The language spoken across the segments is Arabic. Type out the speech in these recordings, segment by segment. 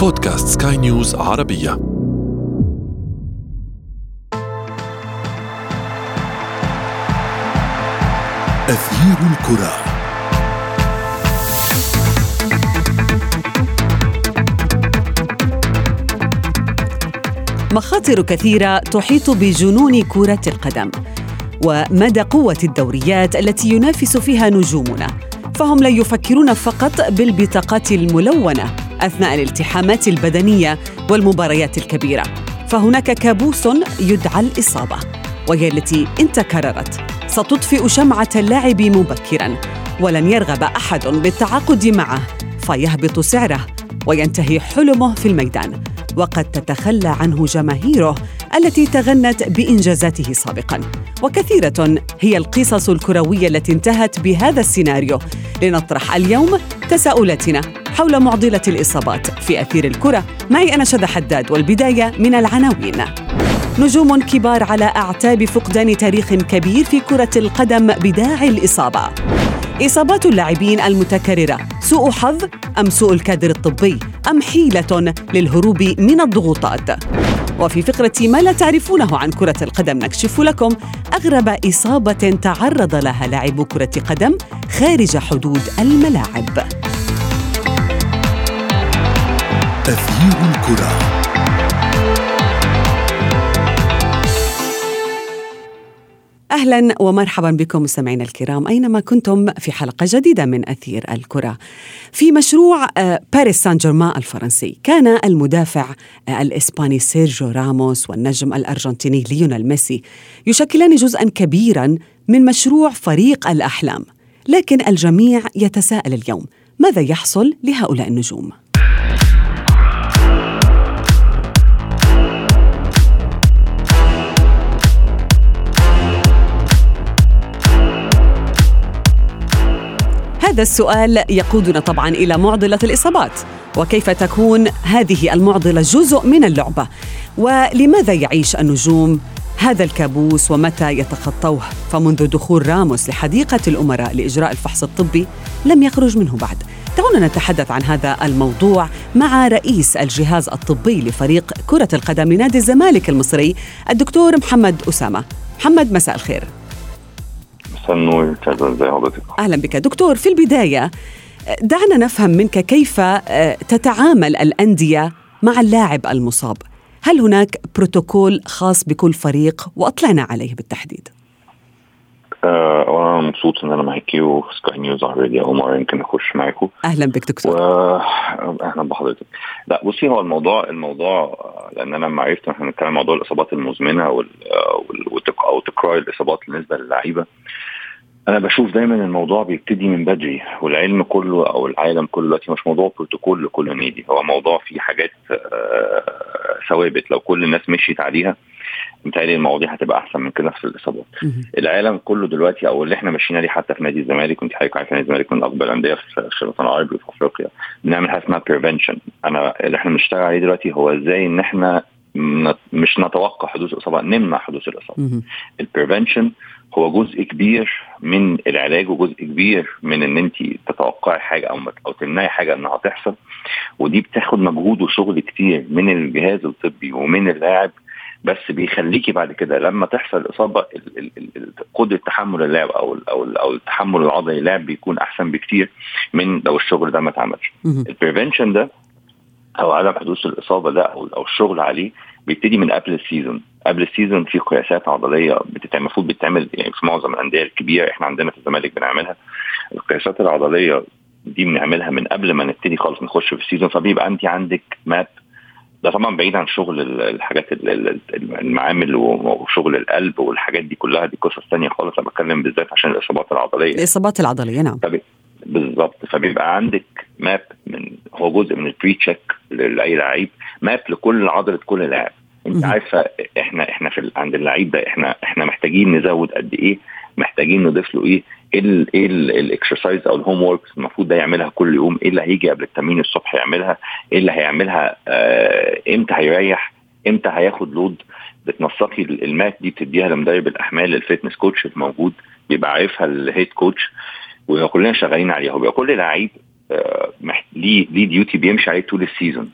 بودكاست سكاي نيوز عربية. أثير الكرة. مخاطر كثيرة تحيط بجنون كرة القدم ومدى قوة الدوريات التي ينافس فيها نجومنا فهم لا يفكرون فقط بالبطاقات الملونة أثناء الالتحامات البدنية والمباريات الكبيرة. فهناك كابوس يدعى الإصابة وهي التي إن تكررت ستطفئ شمعة اللاعب مبكراً ولن يرغب أحد بالتعاقد معه. فيهبط سعره وينتهي حلمه في الميدان. وقد تتخلى عنه جماهيره التي تغنت بإنجازاته سابقا. وكثيرة هي القصص الكروية التي انتهت بهذا السيناريو. لنطرح اليوم تساؤلاتنا حول معضلة الإصابات في أثير الكرة. معي أنا شذى حداد والبداية من العناوين. نجوم كبار على أعتاب فقدان تاريخ كبير في كرة القدم بداعي الإصابة. إصابات اللاعبين المتكررة سوء حظ أم سوء الكادر الطبي أم حيلة للهروب من الضغوطات؟ وفي فقرة ما لا تعرفونه عن كرة القدم نكشف لكم أغرب إصابة تعرض لها لاعب كرة قدم خارج حدود الملاعب. أثير الكرة. أهلا ومرحبا بكم مستمعينا الكرام أينما كنتم في حلقة جديدة من أثير الكرة. في مشروع آه، باريس سان جيرمان الفرنسي كان المدافع آه، الإسباني سيرجيو راموس والنجم الأرجنتيني ليونيل ميسي يشكلان جزءا كبيرا من مشروع فريق الأحلام. لكن الجميع يتساءل اليوم ماذا يحصل لهؤلاء النجوم؟ هذا السؤال يقودنا طبعا إلى معضلة الإصابات وكيف تكون هذه المعضلة جزء من اللعبة؟ ولماذا يعيش النجوم هذا الكابوس ومتى يتخطوه؟ فمنذ دخول راموس لحديقة الأمراء لإجراء الفحص الطبي لم يخرج منه بعد. دعونا نتحدث عن هذا الموضوع مع رئيس الجهاز الطبي لفريق كرة القدم لنادي الزمالك المصري الدكتور محمد أسامة. محمد مساء الخير. النور ازي حضرتك أهلا بك. دكتور في البداية دعنا نفهم منك كيف آه، تتعامل الأندية مع اللاعب المصاب. هل هناك بروتوكول خاص بكل فريق وأطلعنا عليه بالتحديد؟ آه، أنا مبسوط إن أنا معاكي وفي سكاي نيوز عربي أول مرة يمكن أخش معاكم أهلا بك دكتور. أهلا بحضرتك. لا بصي هو الموضوع الموضوع لأن أنا لما عرفت إحنا بنتكلم عن موضوع الإصابات المزمنة وال أو تكرار الإصابات بالنسبة للعيبة أنا بشوف دايما الموضوع بيبتدي من بدري والعلم كله أو العالم كله دلوقتي مش موضوع بروتوكول لكل نادي. هو موضوع فيه حاجات آه، ثوابت. لو كل الناس مشيت عليها متهيألي المواضيع هتبقى أحسن من كده في الإصابات. العالم كله دلوقتي أو اللي إحنا ماشيين عليه حتى في نادي الزمالك وأنت حضرتك عارف نادي الزمالك من أكبر الأندية في الوطن العربي وفي أفريقيا بنعمل حاجة اسمها بريفنشن أنا اللي إحنا بنشتغل عليه دلوقتي هو إزاي إن إحنا مش نتوقع حدوث الإصابة نمنع حدوث الإصابة. البريفنشن هو جزء كبير من العلاج وجزء كبير من إن أنت تتوقعي حاجة أو أو تمنعي حاجة إنها تحصل ودي بتاخد مجهود وشغل كتير من الجهاز الطبي ومن اللاعب بس بيخليكي بعد كده لما تحصل إصابة قدرة تحمل اللاعب أو أو أو التحمل العضلي للاعب بيكون أحسن بكتير من لو الشغل ده ما اتعملش. ال prevention ده أو عدم حدوث الإصابة ده أو أو الشغل عليه بيبتدي من قبل ال season قبل ال season في قياسات عضلية بتتعمل المفروض بتتعمل يعني في معظم الأندية الكبيرة إحنا عندنا في الزمالك بنعملها. القياسات العضلية دي بنعملها من قبل ما نبتدي خالص نخش في ال season فبيبقى انت عندك map ده طبعا بعيد عن شغل الحاجات المعامل وشغل القلب والحاجات دي كلها دي قصص ثانية خالص. أنا بتكلم بالذات عشان الإصابات العضلية. الإصابات العضلية نعم. بالظبط. فبيبقى عندك map من هو جزء من ال pre check لأي لعيب map لكل عضلة كل لاعب. أنت عارفة إحنا إحنا في عند اللعيب ده إحنا إحنا محتاجين نزود قد إيه محتاجين نضيف له إيه؟ إيه ال exercise أو ال homework المفروض ده يعملها كل يوم. إيه اللي هيجي قبل التمرين الصبح يعملها؟ إيه اللي هيعملها آه إمتى هيريح؟ إمتى هياخد load بتنسقي ال map دي بتديها لمدرب الأحمال ال fitness coach الموجود بيبقى عارفها ال head coach وكلنا شغالين عليها. وبيبقى كل لعيب آه، ليه ليه duty بيمشي عليه طول ال season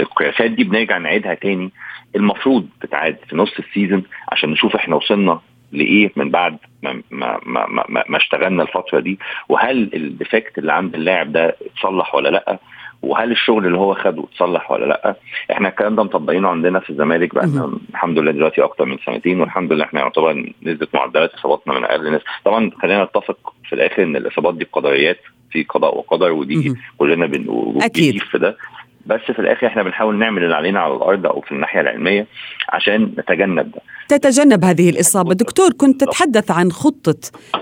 القياسات دي بنرجع نعيدها تاني. المفروض تتعاد في نص ال season عشان نشوف إحنا وصلنا لإيه من بعد ما ما ما, ما, ما اشتغلنا الفترة دي وهل ال defect اللي عند اللاعب ده اتصلح ولا لأ؟ وهل الشغل اللي هو خده اتصلح ولا لأ؟ إحنا الكلام ده مطبقينه عندنا في الزمالك بقى الحمد لله دلوقتي أكتر من سنتين والحمد لله إحنا يعتبر نسبة معدلات إصاباتنا من أقل الناس طبعا خلينا نتفق في الآخر إن الإصابات دي قدريات في قضاء وقدر ودي كلنا بنقول في ده. بس في الآخر إحنا بنحاول نعمل اللي علينا على الأرض أو في الناحية العلمية عشان نتجنب ده. تتجنب هذه الإصابة. دكتور كنت تتحدث عن خطة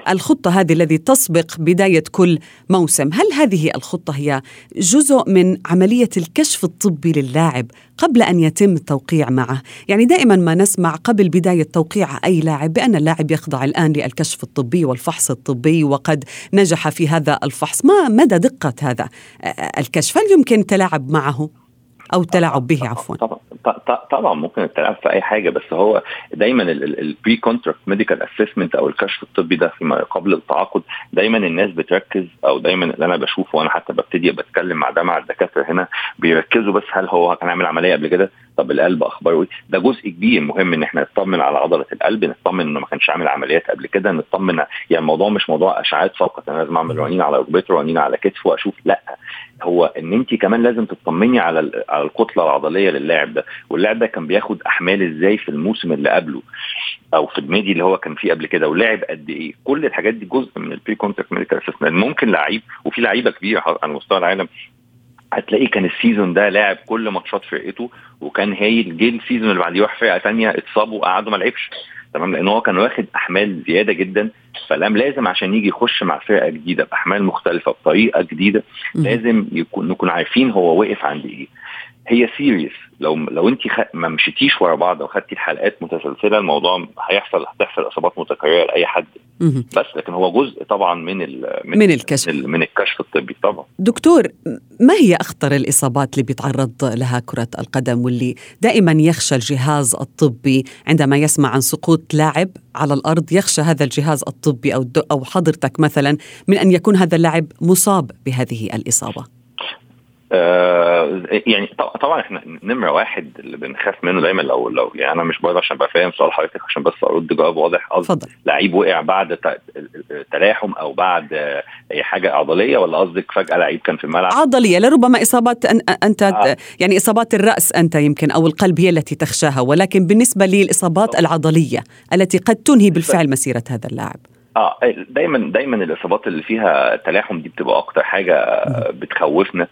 الخطة هذه الذي تسبق بداية كل موسم. هل هذه الخطة هي جزء من عملية الكشف الطبي للاعب قبل أن يتم التوقيع معه. يعني دائما ما نسمع قبل بداية توقيع أي لاعب بأن اللاعب يخضع الآن للكشف الطبي والفحص الطبي وقد نجح في هذا الفحص. ما مدى دقة هذا؟ الكشف؟ هل يمكن التلاعب معه؟ أو التلاعب به عفوا. طبعا ممكن التلاعب في أي حاجة بس هو دايما ال pre contract medical assessment أو الكشف الطبي ده فيما قبل التعاقد دايما الناس بتركز أو دايما اللي أنا بشوفه وأنا حتى ببتدي بتكلم مع ده مع الدكاترة هنا بيركزوا بس هل هو كان عامل عملية قبل كده؟ طب القلب اخباره إيه ده جزء كبير مهم إن إحنا نطمن على عضلة القلب نطمن إنه ما كانش عامل عمليات قبل كده نطمن يعني الموضوع مش موضوع أشعاعات فقط أنا لازم أعمل رنين على ركبته رنين على كتفه وأشوف لأ هو إن أنت كمان لازم تطمني على على الكتلة العضلية للاعب ده واللاعب ده كان بياخد أحمال إزاي في الموسم اللي قبله أو في النادي اللي هو كان فيه قبل كده ولعب قد إيه؟ كل الحاجات دي جزء من ال pre contract medical assessment ممكن لعيب وفي لعيبة كبيرة على مستوى العالم هتلاقي كان ال season ده لاعب كل ماتشات فرقته وكان هايل جه ال season اللي بعديه راح فرقة ثانية اتصاب وقعدوا ما لعبش. تمام؟ لأن هو كان واخد أحمال زيادة جدا فلام لازم عشان يجي يخش مع فرقة جديدة بأحمال مختلفة بطريقة جديدة لازم يكون نكون عارفين هو واقف عند إيه. هي series لو لو انت خ... ما مشيتيش ورا بعض أو خدتي الحلقات متسلسلة الموضوع هيحصل هتحصل إصابات متكررة لأي حد. بس لكن هو جزء طبعا من ال... من, من الكشف. من, ال... من الكشف الطبي طبعا. دكتور ما هي أخطر الإصابات اللي بيتعرض لها كرة القدم واللي دائما يخشى الجهاز الطبي؟ عندما يسمع عن سقوط لاعب على الأرض يخشى هذا الجهاز الطبي أو أو حضرتك مثلا من أن يكون هذا اللاعب مصاب بهذه الإصابة. آه يعني طبعا إحنا نمرة واحد اللي بنخاف منه دايما لو لو يعني أنا مش برضه عشان ابقى فاهم سؤال حضرتك عشان بس أرد جواب واضح اتفضل. لعيب وقع بعد تلاحم أو بعد أي حاجة عضلية ولا قصدك فجأة لعيب كان في الملعب؟ عضلية لربما إصابات أنت آه. يعني إصابات الرأس أنت يمكن أو القلب هي التي تخشاها ولكن بالنسبة للإصابات العضلية التي قد تنهي بالفعل. مسيرة هذا اللاعب. آه دايما دايما الإصابات اللي فيها تلاحم دي بتبقى أكتر حاجة بتخوفنا.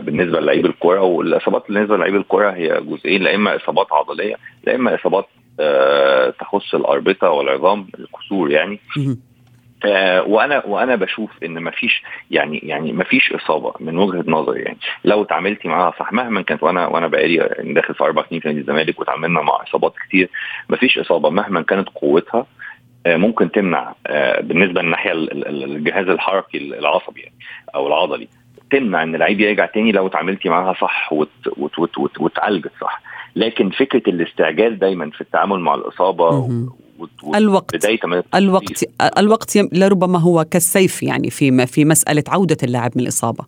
بالنسبة للعيب الكورة والإصابات بالنسبة للعيب الكورة هي جزئين لا إما إصابات عضلية لا إما إصابات آه تخص الأربطة والعظام الكسور يعني. آه وأنا وأنا بشوف إن مفيش يعني يعني مفيش إصابة من وجهة نظري يعني. لو اتعاملتي معاها صح مهما كانت وأنا وأنا بقالي داخل في أربع سنين في نادي الزمالك وتعاملنا مع إصابات كتير مفيش إصابة مهما كانت قوتها ممكن تمنع بالنسبة للناحية الجهاز الحركي العصبي يعني أو العضلي. تمنع إن اللعيب يرجع تاني لو اتعاملتي معاها صح وت وت وت وت وتعالجت صح. لكن فكرة الاستعجال دايما في التعامل مع الإصابة الوقت. بداية الوقت الوقت لربما هو كالسيف يعني في في مسألة عودة اللاعب من الإصابة.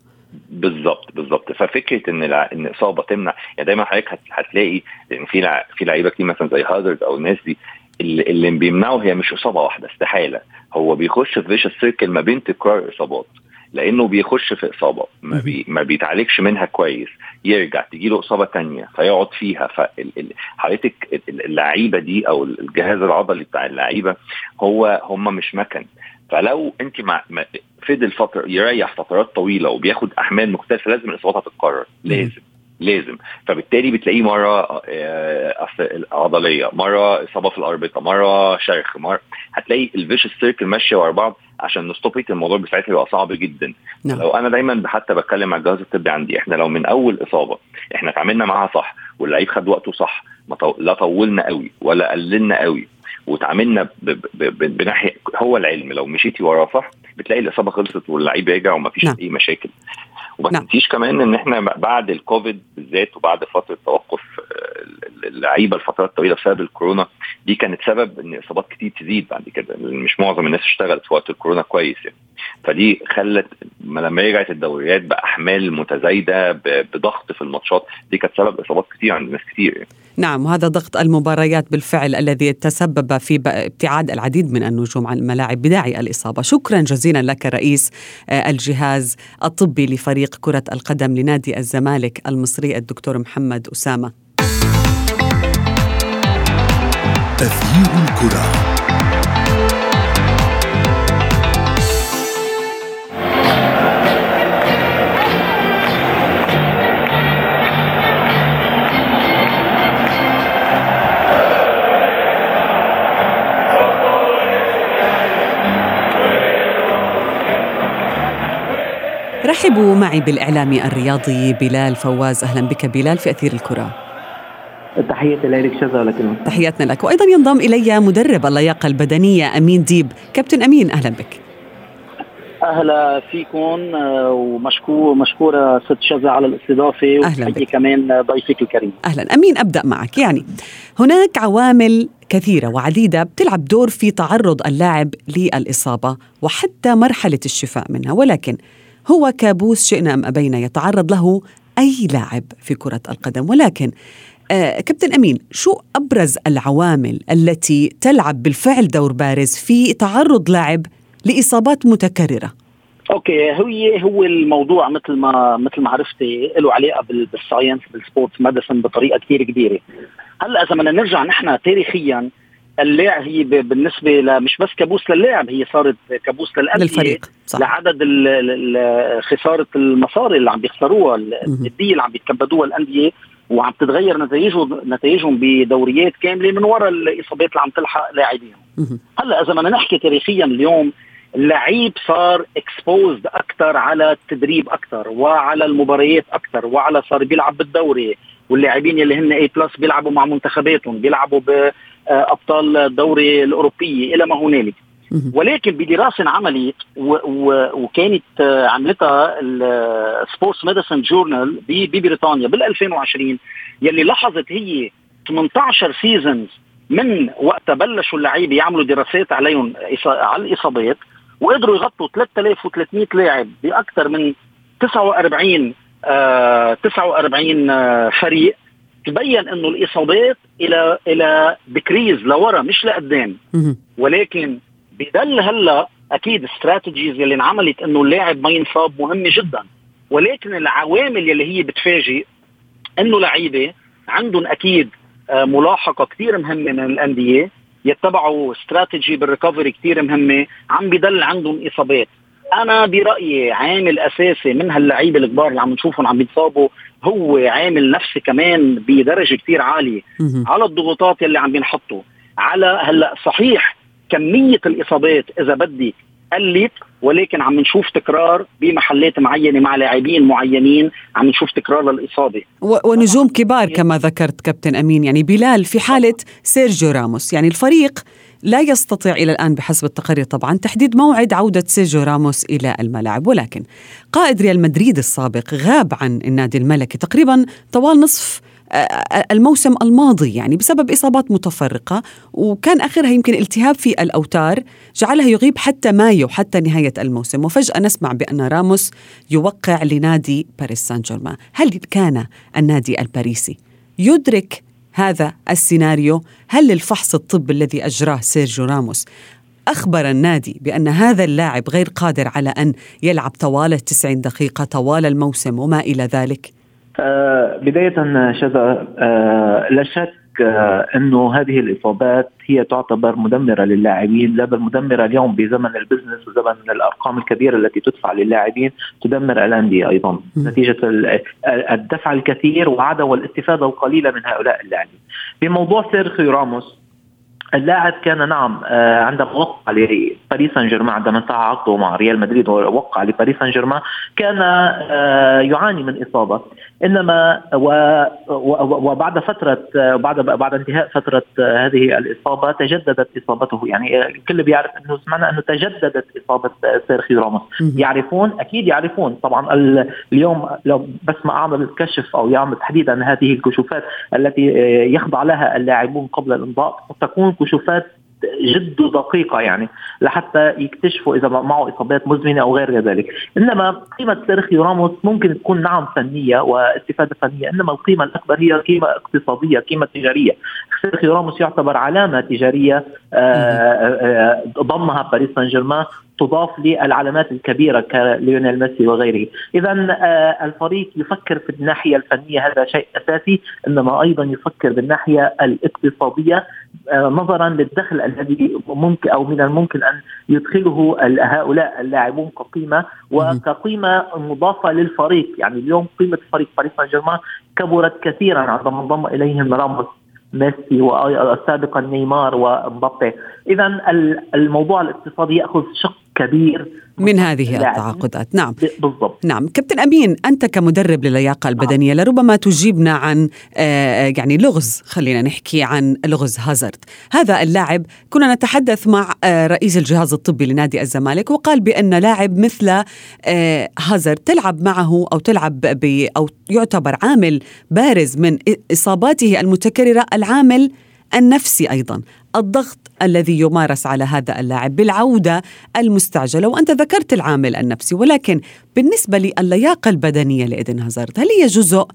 بالظبط بالظبط. ففكرة إن إن اصابه تمنع يعني دايما حضرتك هتلاقي يعني في في لعيبة كتير مثلا زي هازارد أو الناس دي اللي, اللي بيمنعه هي مش إصابة واحدة استحالة. هو بيخش في فيش السيركل ما بين تكرار إصابات. لأنه بيخش في إصابة. ما, بي ما بيتعالجش منها كويس. يرجع تجي له إصابة تانية فيقعد فيها. فحضرتك اللعيبة دي أو الجهاز العضلي بتاع اللعيبة هو هم مش مكن. فلو أنت مع فضل فترة يريح فترات طويلة وبياخد أحمال مختلفة لازم الإصابات هتتكرر. لازم. لازم فبالتالي بتلاقيه مرة عضليه مرة اصابه في الأربطة مرة شرخ مره هتلاقي الفيش سيركل ماشية ورا بعض عشان نستوبيت الموضوع بساعتها بيبقى صعب جدا نعم. لو أنا دايما حتى بتكلم مع الجهاز الطبي عندي إحنا لو من أول إصابة إحنا اتعاملنا معاها صح واللعيب خد وقته صح. لا طولنا قوي ولا قللنا قوي وتعاملنا. بناحية هو العلم لو مشيتي وراه صح بتلاقي الإصابة خلصت واللعيب رجع ومفيش نعم. أي مشاكل وما نعم. تنسيش كمان إن إحنا بعد الكوفيد بالذات وبعد فترة توقف اللعيبة الفترات الطويلة بسبب الكورونا دي كانت سبب إن إصابات كتير تزيد بعد كده مش معظم الناس اشتغلت في وقت الكورونا كويس يعني فدي خلت لما رجعت الدوريات بأحمال متزايدة بضغط في الماتشات دي كانت سبب إصابات كتير عند ناس كتير يعني. نعم وهذا ضغط المباريات بالفعل الذي تسبب في ابتعاد العديد من النجوم عن الملاعب بداعي الإصابة. شكرا جزيلا لك رئيس آه، الجهاز الطبي لفريق كرة القدم لنادي الزمالك المصري الدكتور محمد أسامة. تغيير الكرة. رحبوا معي بالإعلامي الرياضي بلال فواز. أهلا بك بلال في أثير الكرة. تحياتي لك شذا لكن تحياتنا لك. وأيضا ينضم إلي مدرب اللياقة البدنية أمين ديب. كابتن أمين أهلا بك. أهلا فيكم آه، ومشكور مشكوره ست شذا على الاستضافة أهلا بك. كمان ضيفك الكريم. أهلا. أمين أبدأ معك. يعني هناك عوامل كثيرة وعديدة بتلعب دور في تعرض اللاعب للإصابة وحتى مرحلة الشفاء منها. ولكن هو كابوس شئنا أم أبينا يتعرض له أي لاعب في كرة القدم. ولكن آه كابتن أمين شو أبرز العوامل التي تلعب بالفعل دور بارز في تعرض لاعب لإصابات متكررة؟ okay هي هو الموضوع مثل ما مثل ما عرفتي له علاقة بال science بال sports medicine بطريقة كثير كبيرة. هلأ إذا بدنا نرجع نحن تاريخيا اللاعب هي بالنسبة مش بس كابوس للاعب هي صارت كابوس للأندية للفريق صح. لعدد خسارة المصاري اللي عم بيخسروها الدية اللي عم بيتكبدوها الأندية وعم تتغير نتائجهم نتائجهم بدوريات كاملة من وراء الإصابات اللي عم تلحق لاعبين هلأ إذا بدنا نحكي تاريخيا اليوم اللعيب صار exposed أكثر على التدريب أكثر وعلى المباريات أكثر وعلى صار بيلعب بالدوري. واللاعبين اللي هن A plus بيلعبوا مع منتخباتهم بيلعبوا بأبطال الدوري الاوروبيه إلى ما هنالك. ولكن بدراسه عملت وكانت عملتها ال sports medicine journal ببريطانيا بال 2020 يلي لاحظت هي 18 seasons من وقت بلشوا اللعيبة يعملوا دراسات عليهم على الإصابات وقدروا يغطوا 3300 لاعب بأكثر من 49 آه 49 آه فريق تبين إنه الإصابات إلى إلى decrease لورا مش لقدام. ولكن بضل هلا أكيد استراتيجيز اللي انعملت إنه اللاعب ما ينصاب مهمه جدا. ولكن العوامل اللي هي بتفاجئ إنه لعيبة عندهم أكيد آه، ملاحقة كثير مهمة من الأندية يتبعوا استراتيجي بالريكفري كثير مهمة عم بضل عندهم إصابات. أنا برأيي عامل أساسي من هاللعيبه الكبار اللي عم نشوفهم عم بيتصابوا هو عامل نفسي كمان بدرجة كثير عالية. على الضغوطات اللي عم بينحطوا على هلا صحيح كمية الإصابات إذا بدي قلت ولكن عم نشوف تكرار بمحلات معينة مع لاعبين معينين عم نشوف تكرار للإصابة. ونجوم كبار كما ذكرت كابتن أمين. يعني بلال في حالة سيرجيو راموس. يعني الفريق لا يستطيع إلى الآن بحسب التقارير طبعا تحديد موعد عودة سيرجيو راموس إلى الملاعب ولكن قائد ريال مدريد السابق غاب عن النادي الملكي تقريبا طوال نصف الموسم الماضي يعني بسبب إصابات متفرقة وكان آخرها يمكن التهاب في الأوتار جعلها يغيب حتى مايو حتى نهاية الموسم. وفجأة نسمع بأن راموس يوقع لنادي باريس سان جيرمان. هل كان النادي الباريسي يدرك هذا السيناريو هل الفحص الطبي الذي أجراه سيرجيو راموس أخبر النادي بأن هذا اللاعب غير قادر على أن يلعب طوال التسعين دقيقة طوال الموسم وما إلى ذلك؟ آه بداية شذا آه لا شك آه إنه هذه الإصابات هي تعتبر مدمرة للاعبين لا بل مدمرة اليوم بزمن ال business وزمن الأرقام الكبيرة التي تدفع للاعبين تدمر الأندية أيضا. نتيجة الدفع الكثير وعدم والاستفاده القليلة من هؤلاء اللاعبين. بموضوع سيرخيو راموس اللاعب كان نعم آه، عندما وقع لباريس سان جيرمان عندما انتهى عقده مع ريال مدريد ووقع لباريس سان جيرمان كان آه، يعاني من إصابة. إنما وبعد فترة بعد بعد انتهاء فترة هذه الإصابة تجددت إصابته. يعني الكل بيعرف إنه سمعنا إنه تجددت إصابة سيرخيو راموس. يعرفون أكيد يعرفون. طبعا اليوم لو بس ما أعمل كشف أو يعمل تحديدا هذه الكشوفات التي يخضع لها اللاعبون قبل الامضاء تكون كشوفات جد دقيقة يعني لحتى يكتشفوا إذا معه إصابات مزمنة أو غير ذلك، إنما قيمة سيرخيو راموس ممكن تكون نعم فنية واستفادة فنية، إنما القيمة الأكبر هي قيمة اقتصادية، قيمة تجارية. سيرخيو راموس يعتبر علامة تجارية آه، آه، آه، ضمها باريس سان جيرمان تضاف للعلامات الكبيرة كليونيل ميسي وغيره. إذا الفريق يفكر في الناحية الفنية هذا شيء أساسي إنما أيضا يفكر بالناحية الاقتصادية. نظرا للدخل الذي ممكن أو من الممكن أن يدخله هؤلاء اللاعبون كقيمة وكقيمة مضافة للفريق. يعني اليوم قيمة فريق باريس سان جيرمان كبرت كثيرا عندما انضم إليهم راموس ميسي وسابقا نيمار ومبابي. اذا الموضوع الاقتصادي يأخذ شق كبير من هذه التعاقدات. نعم. بالضبط. نعم. كابتن أمين أنت كمدرب للياقة نعم. البدنية لربما تجيبنا عن آه يعني لغز خلينا نحكي عن لغز هازارد. هذا اللاعب كنا نتحدث مع آه رئيس الجهاز الطبي لنادي الزمالك وقال بأن لاعب مثل آه هازارد تلعب معه أو تلعب ب أو يعتبر عامل بارز من إصاباته المتكررة العامل النفسي أيضا. الضغط الذي يمارس على هذا اللاعب بالعودة المستعجلة وأنت ذكرت العامل النفسي ولكن بالنسبة للياقة البدنية لايدن هازارد هل هي جزء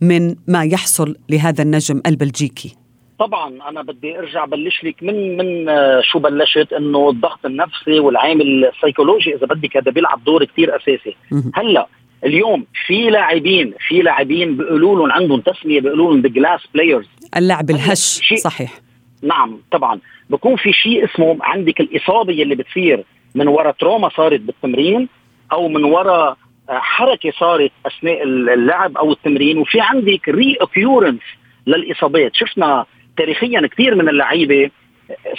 من ما يحصل لهذا النجم البلجيكي؟ طبعا أنا بدي أرجع بلش لك من من آه، شو بلشت؟ إنه الضغط النفسي والعامل السيكولوجي إذا بدك هذا بيلعب دور كثير أساسي. هلأ اليوم في لاعبين في لاعبين بيقولوا لهم عندهم تسمية بيقولوا لهم the glass players اللاعب الهش صحيح. نعم طبعا. بكون في شيء اسمه عندك الإصابة اللي بتصير من وراء trauma صارت بالتمرين أو من وراء آه، حركة صارت أثناء اللعب أو التمرين وفي عندك reoccurrence للإصابات. شفنا تاريخيا كثير من اللعيبة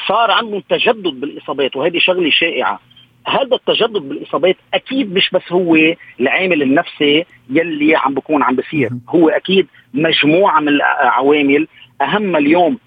صار عندهم تجدد بالإصابات وهذه شغلة شائعة. هذا التجدد بالإصابات أكيد مش بس هو العامل النفسي يلي عم بكون عم بصير. هو أكيد مجموعة من العوامل أهم اليوم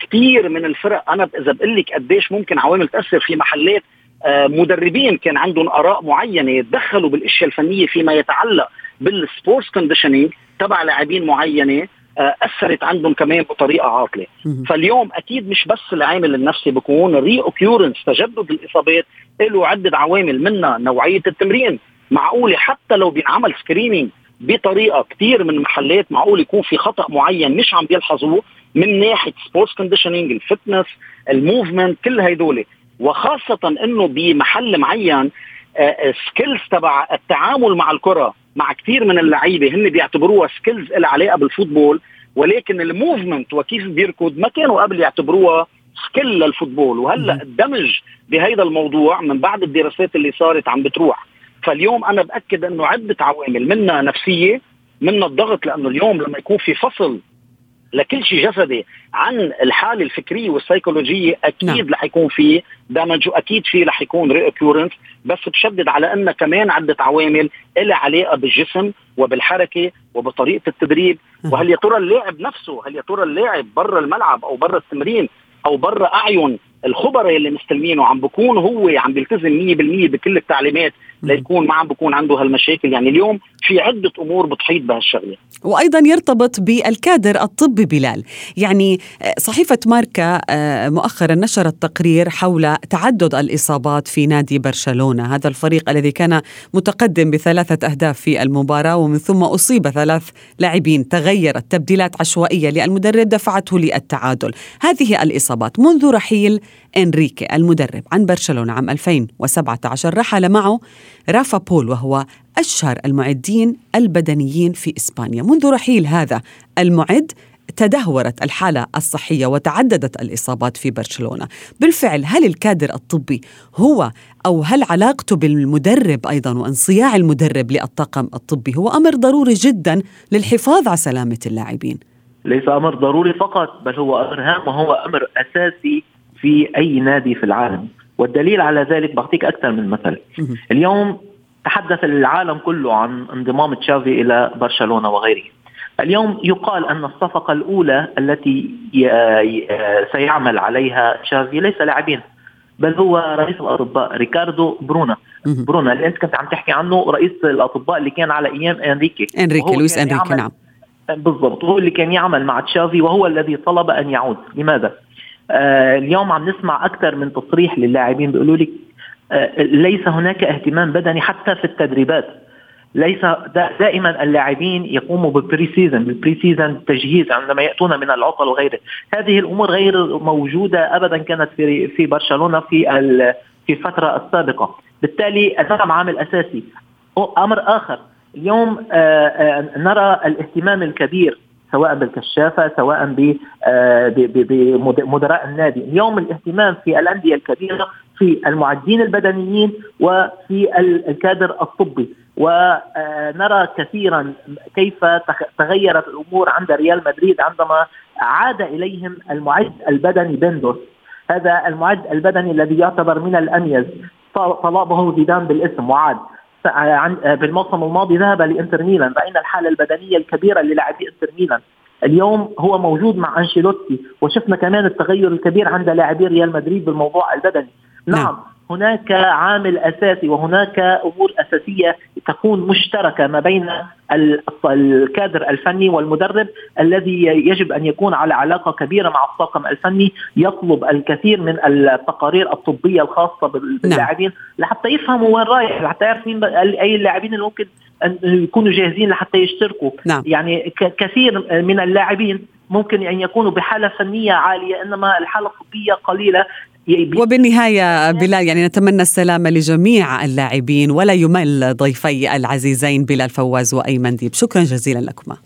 كثير من الفرق. أنا إذا بقول لك قديش ممكن عوامل تأثر في محلات آه، مدربين كان عندهم آراء معينة تدخلوا بالأشياء الفنية فيما يتعلق بال sports conditioning تبع لاعبين معينة آه، أثرت عندهم كمان بطريقة عاطله فاليوم أكيد مش بس العامل النفسي بكون reoccurrence تجدد الإصابات له عدة عوامل منها نوعية التمرين. معقولة حتى لو بينعمل screening بطريقة كثير من المحلات معقول يكون في خطأ معين مش عم بيلحظوه من ناحية sports conditioning ال fitness ال movement كل هدول وخاصة إنه بمحل معين skills آه، آه، تبع التعامل مع الكرة مع كثير من اللعيبة هن بيعتبروها skills لها علاقة بال football ولكن ال movement وكيف بيركض ما كانوا قبل يعتبروها skill لل football. وهلأ الدمج بهذا الموضوع من بعد الدراسات اللي صارت عم بتروح. فاليوم أنا بأكد إنه عدة عوامل منها نفسية منها الضغط لأنه اليوم لما يكون في فصل لكل شيء جسدي عن الحالة الفكرية والسيكولوجية أكيد نعم. رح يكون في دامج وأكيد في رح يكون ريكورنس بس بشدد على ان كمان عدة عوامل لها علاقة بالجسم وبالحركة وبطريقة التدريب وهل يا ترى اللاعب نفسه هل يا ترى اللاعب برا الملعب أو برا التمرين أو برا أعين الخبراء اللي مستلمينه عم بكون هو عم بيلتزم 100% بكل التعليمات ليكون ما عم بكون عنده هالمشاكل. يعني اليوم في عدة أمور بتحيط بهالشغلة. وأيضا يرتبط بالكادر الطبي بلال. يعني آه، صحيفة ماركا آه، مؤخرا نشرت تقرير حول تعدد الإصابات في نادي برشلونة. هذا الفريق الذي كان متقدم بثلاثة أهداف في المباراة ومن ثم أصيب ثلاث لاعبين. تغيرت تبديلات عشوائية للمدرب دفعته للتعادل. هذه الإصابات. منذ رحيل إنريكي المدرب عن برشلونة عام 2017 رحل معه رافا بول وهو أشهر المعدين البدنيين في إسبانيا. منذ رحيل هذا المعد تدهورت الحالة الصحية وتعددت الإصابات في برشلونة. بالفعل هل الكادر الطبي هو أو هل علاقته بالمدرب أيضا وانصياع المدرب للطاقم الطبي هو أمر ضروري جدا للحفاظ على سلامة اللاعبين؟ ليس أمر ضروري فقط بل هو أمر هام وهو أمر أساسي في أي نادي في العالم. والدليل على ذلك بعطيك أكثر من مثل. اليوم تحدث العالم كله عن انضمام تشافي إلى برشلونة وغيره. اليوم يقال أن الصفقة الأولى التي سيعمل عليها تشافي ليس لاعبين بل هو رئيس الأطباء ريكاردو برونا برونا اللي انت كنت عم تحكي عنه رئيس الأطباء اللي كان على أيام إنريكي. إنريكي لويس إنريكي نعم. بالضبط هو اللي كان يعمل مع تشافي وهو الذي طلب أن يعود. لماذا؟ آه اليوم عم نسمع أكثر من تصريح للاعبين بيقولوا لك آه ليس هناك اهتمام بدني حتى في التدريبات. ليس دائما اللاعبين يقوموا بال pre-season بال pre-season تجهيز عندما يأتون من العطل وغيره. هذه الأمور غير موجودة ابدا كانت في في برشلونة في في الفترة السابقة. بالتالي الدعم عامل اساسي أمر آخر. اليوم آه، آه، نرى الاهتمام الكبير سواء بالكشافة سواء آه، بمدراء النادي، اليوم الاهتمام في الأندية الكبيرة في المعدين البدنيين وفي الكادر الطبي. ونرى كثيرا كيف تغيرت الأمور عند ريال مدريد عندما عاد إليهم المعد البدني بندوس هذا المعد البدني الذي يعتبر من الأميز. طلبه زيدان بالاسم وعاد. بالموسم الماضي ذهب لإنتر ميلان راينا الحالة البدنية الكبيرة للاعبي إنتر ميلان. اليوم هو موجود مع أنشيلوتي وشفنا كمان التغير الكبير عند لاعبي ريال مدريد بالموضوع البدني. نعم, نعم. هناك عامل أساسي وهناك أمور أساسية تكون مشتركة ما بين الكادر الفني والمدرب الذي يجب أن يكون على علاقة كبيرة مع الطاقم الفني يطلب الكثير من التقارير الطبية الخاصة باللاعبين نعم. لحتى يفهموا وين رايح لحتى يعرف مين أي اللاعبين اللي ممكن أن يكونوا جاهزين لحتى يشتركوا نعم. يعني كثير من اللاعبين ممكن أن يكونوا بحالة فنية عالية إنما الحالة الطبية قليلة وبالنهاية بلال يعني نتمنى السلامة لجميع اللاعبين ولا يمل ضيفي العزيزين بلال فواز وأيمن ديب. شكرا جزيلا لكما.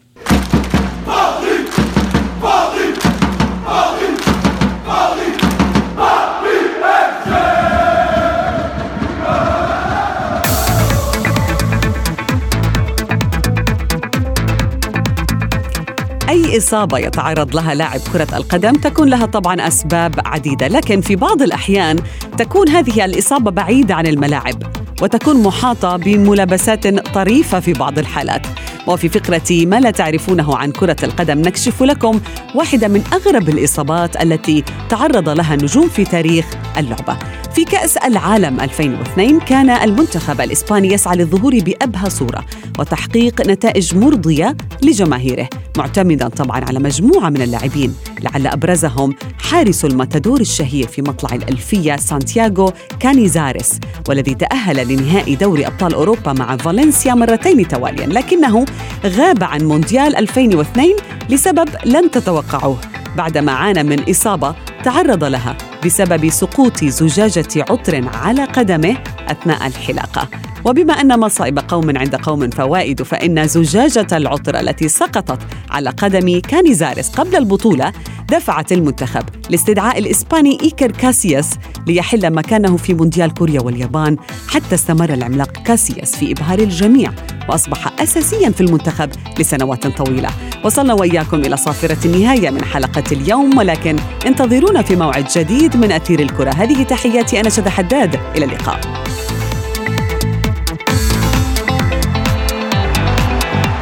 إصابة يتعرض لها لاعب كرة القدم. تكون لها طبعا أسباب عديدة لكن في بعض الأحيان تكون هذه الإصابة بعيدة عن الملاعب وتكون محاطة بملابسات طريفة في بعض الحالات. وفي فقرة ما لا تعرفونه عن كرة القدم نكشف لكم واحدة من أغرب الإصابات التي تعرض لها النجوم في تاريخ اللعبة. في كأس العالم 2002 كان المنتخب الإسباني يسعى للظهور بأبهى صورة وتحقيق نتائج مرضية لجماهيره معتمدا طبعا على مجموعة من اللاعبين لعل أبرزهم حارس الماتادور الشهير في مطلع الألفية سانتياغو كانيزاريس والذي تأهل لنهائي دوري أبطال أوروبا مع فالنسيا مرتين تواليا لكنه غاب عن مونديال 2002 لسبب لن تتوقعوه. بعدما عانى من إصابة تعرض لها بسبب سقوط زجاجة عطر على قدمه أثناء الحلاقة وبما أن مصائب قوم عند قوم فوائد فإن زجاجة العطر التي سقطت على قدم كانيزاريس قبل البطولة دفعت المنتخب لاستدعاء الإسباني إيكر كاسياس ليحل مكانه في مونديال كوريا واليابان حتى استمر العملاق كاسياس في إبهار الجميع وأصبح أساسيا في المنتخب لسنوات طويلة. وصلنا وإياكم إلى صافرة النهاية من حلقة اليوم ولكن انتظرونا في موعد جديد من أثير الكرة. هذه تحياتي أنا شذى حداد. إلى اللقاء.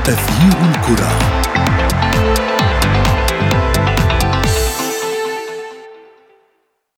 تغيير الكرة.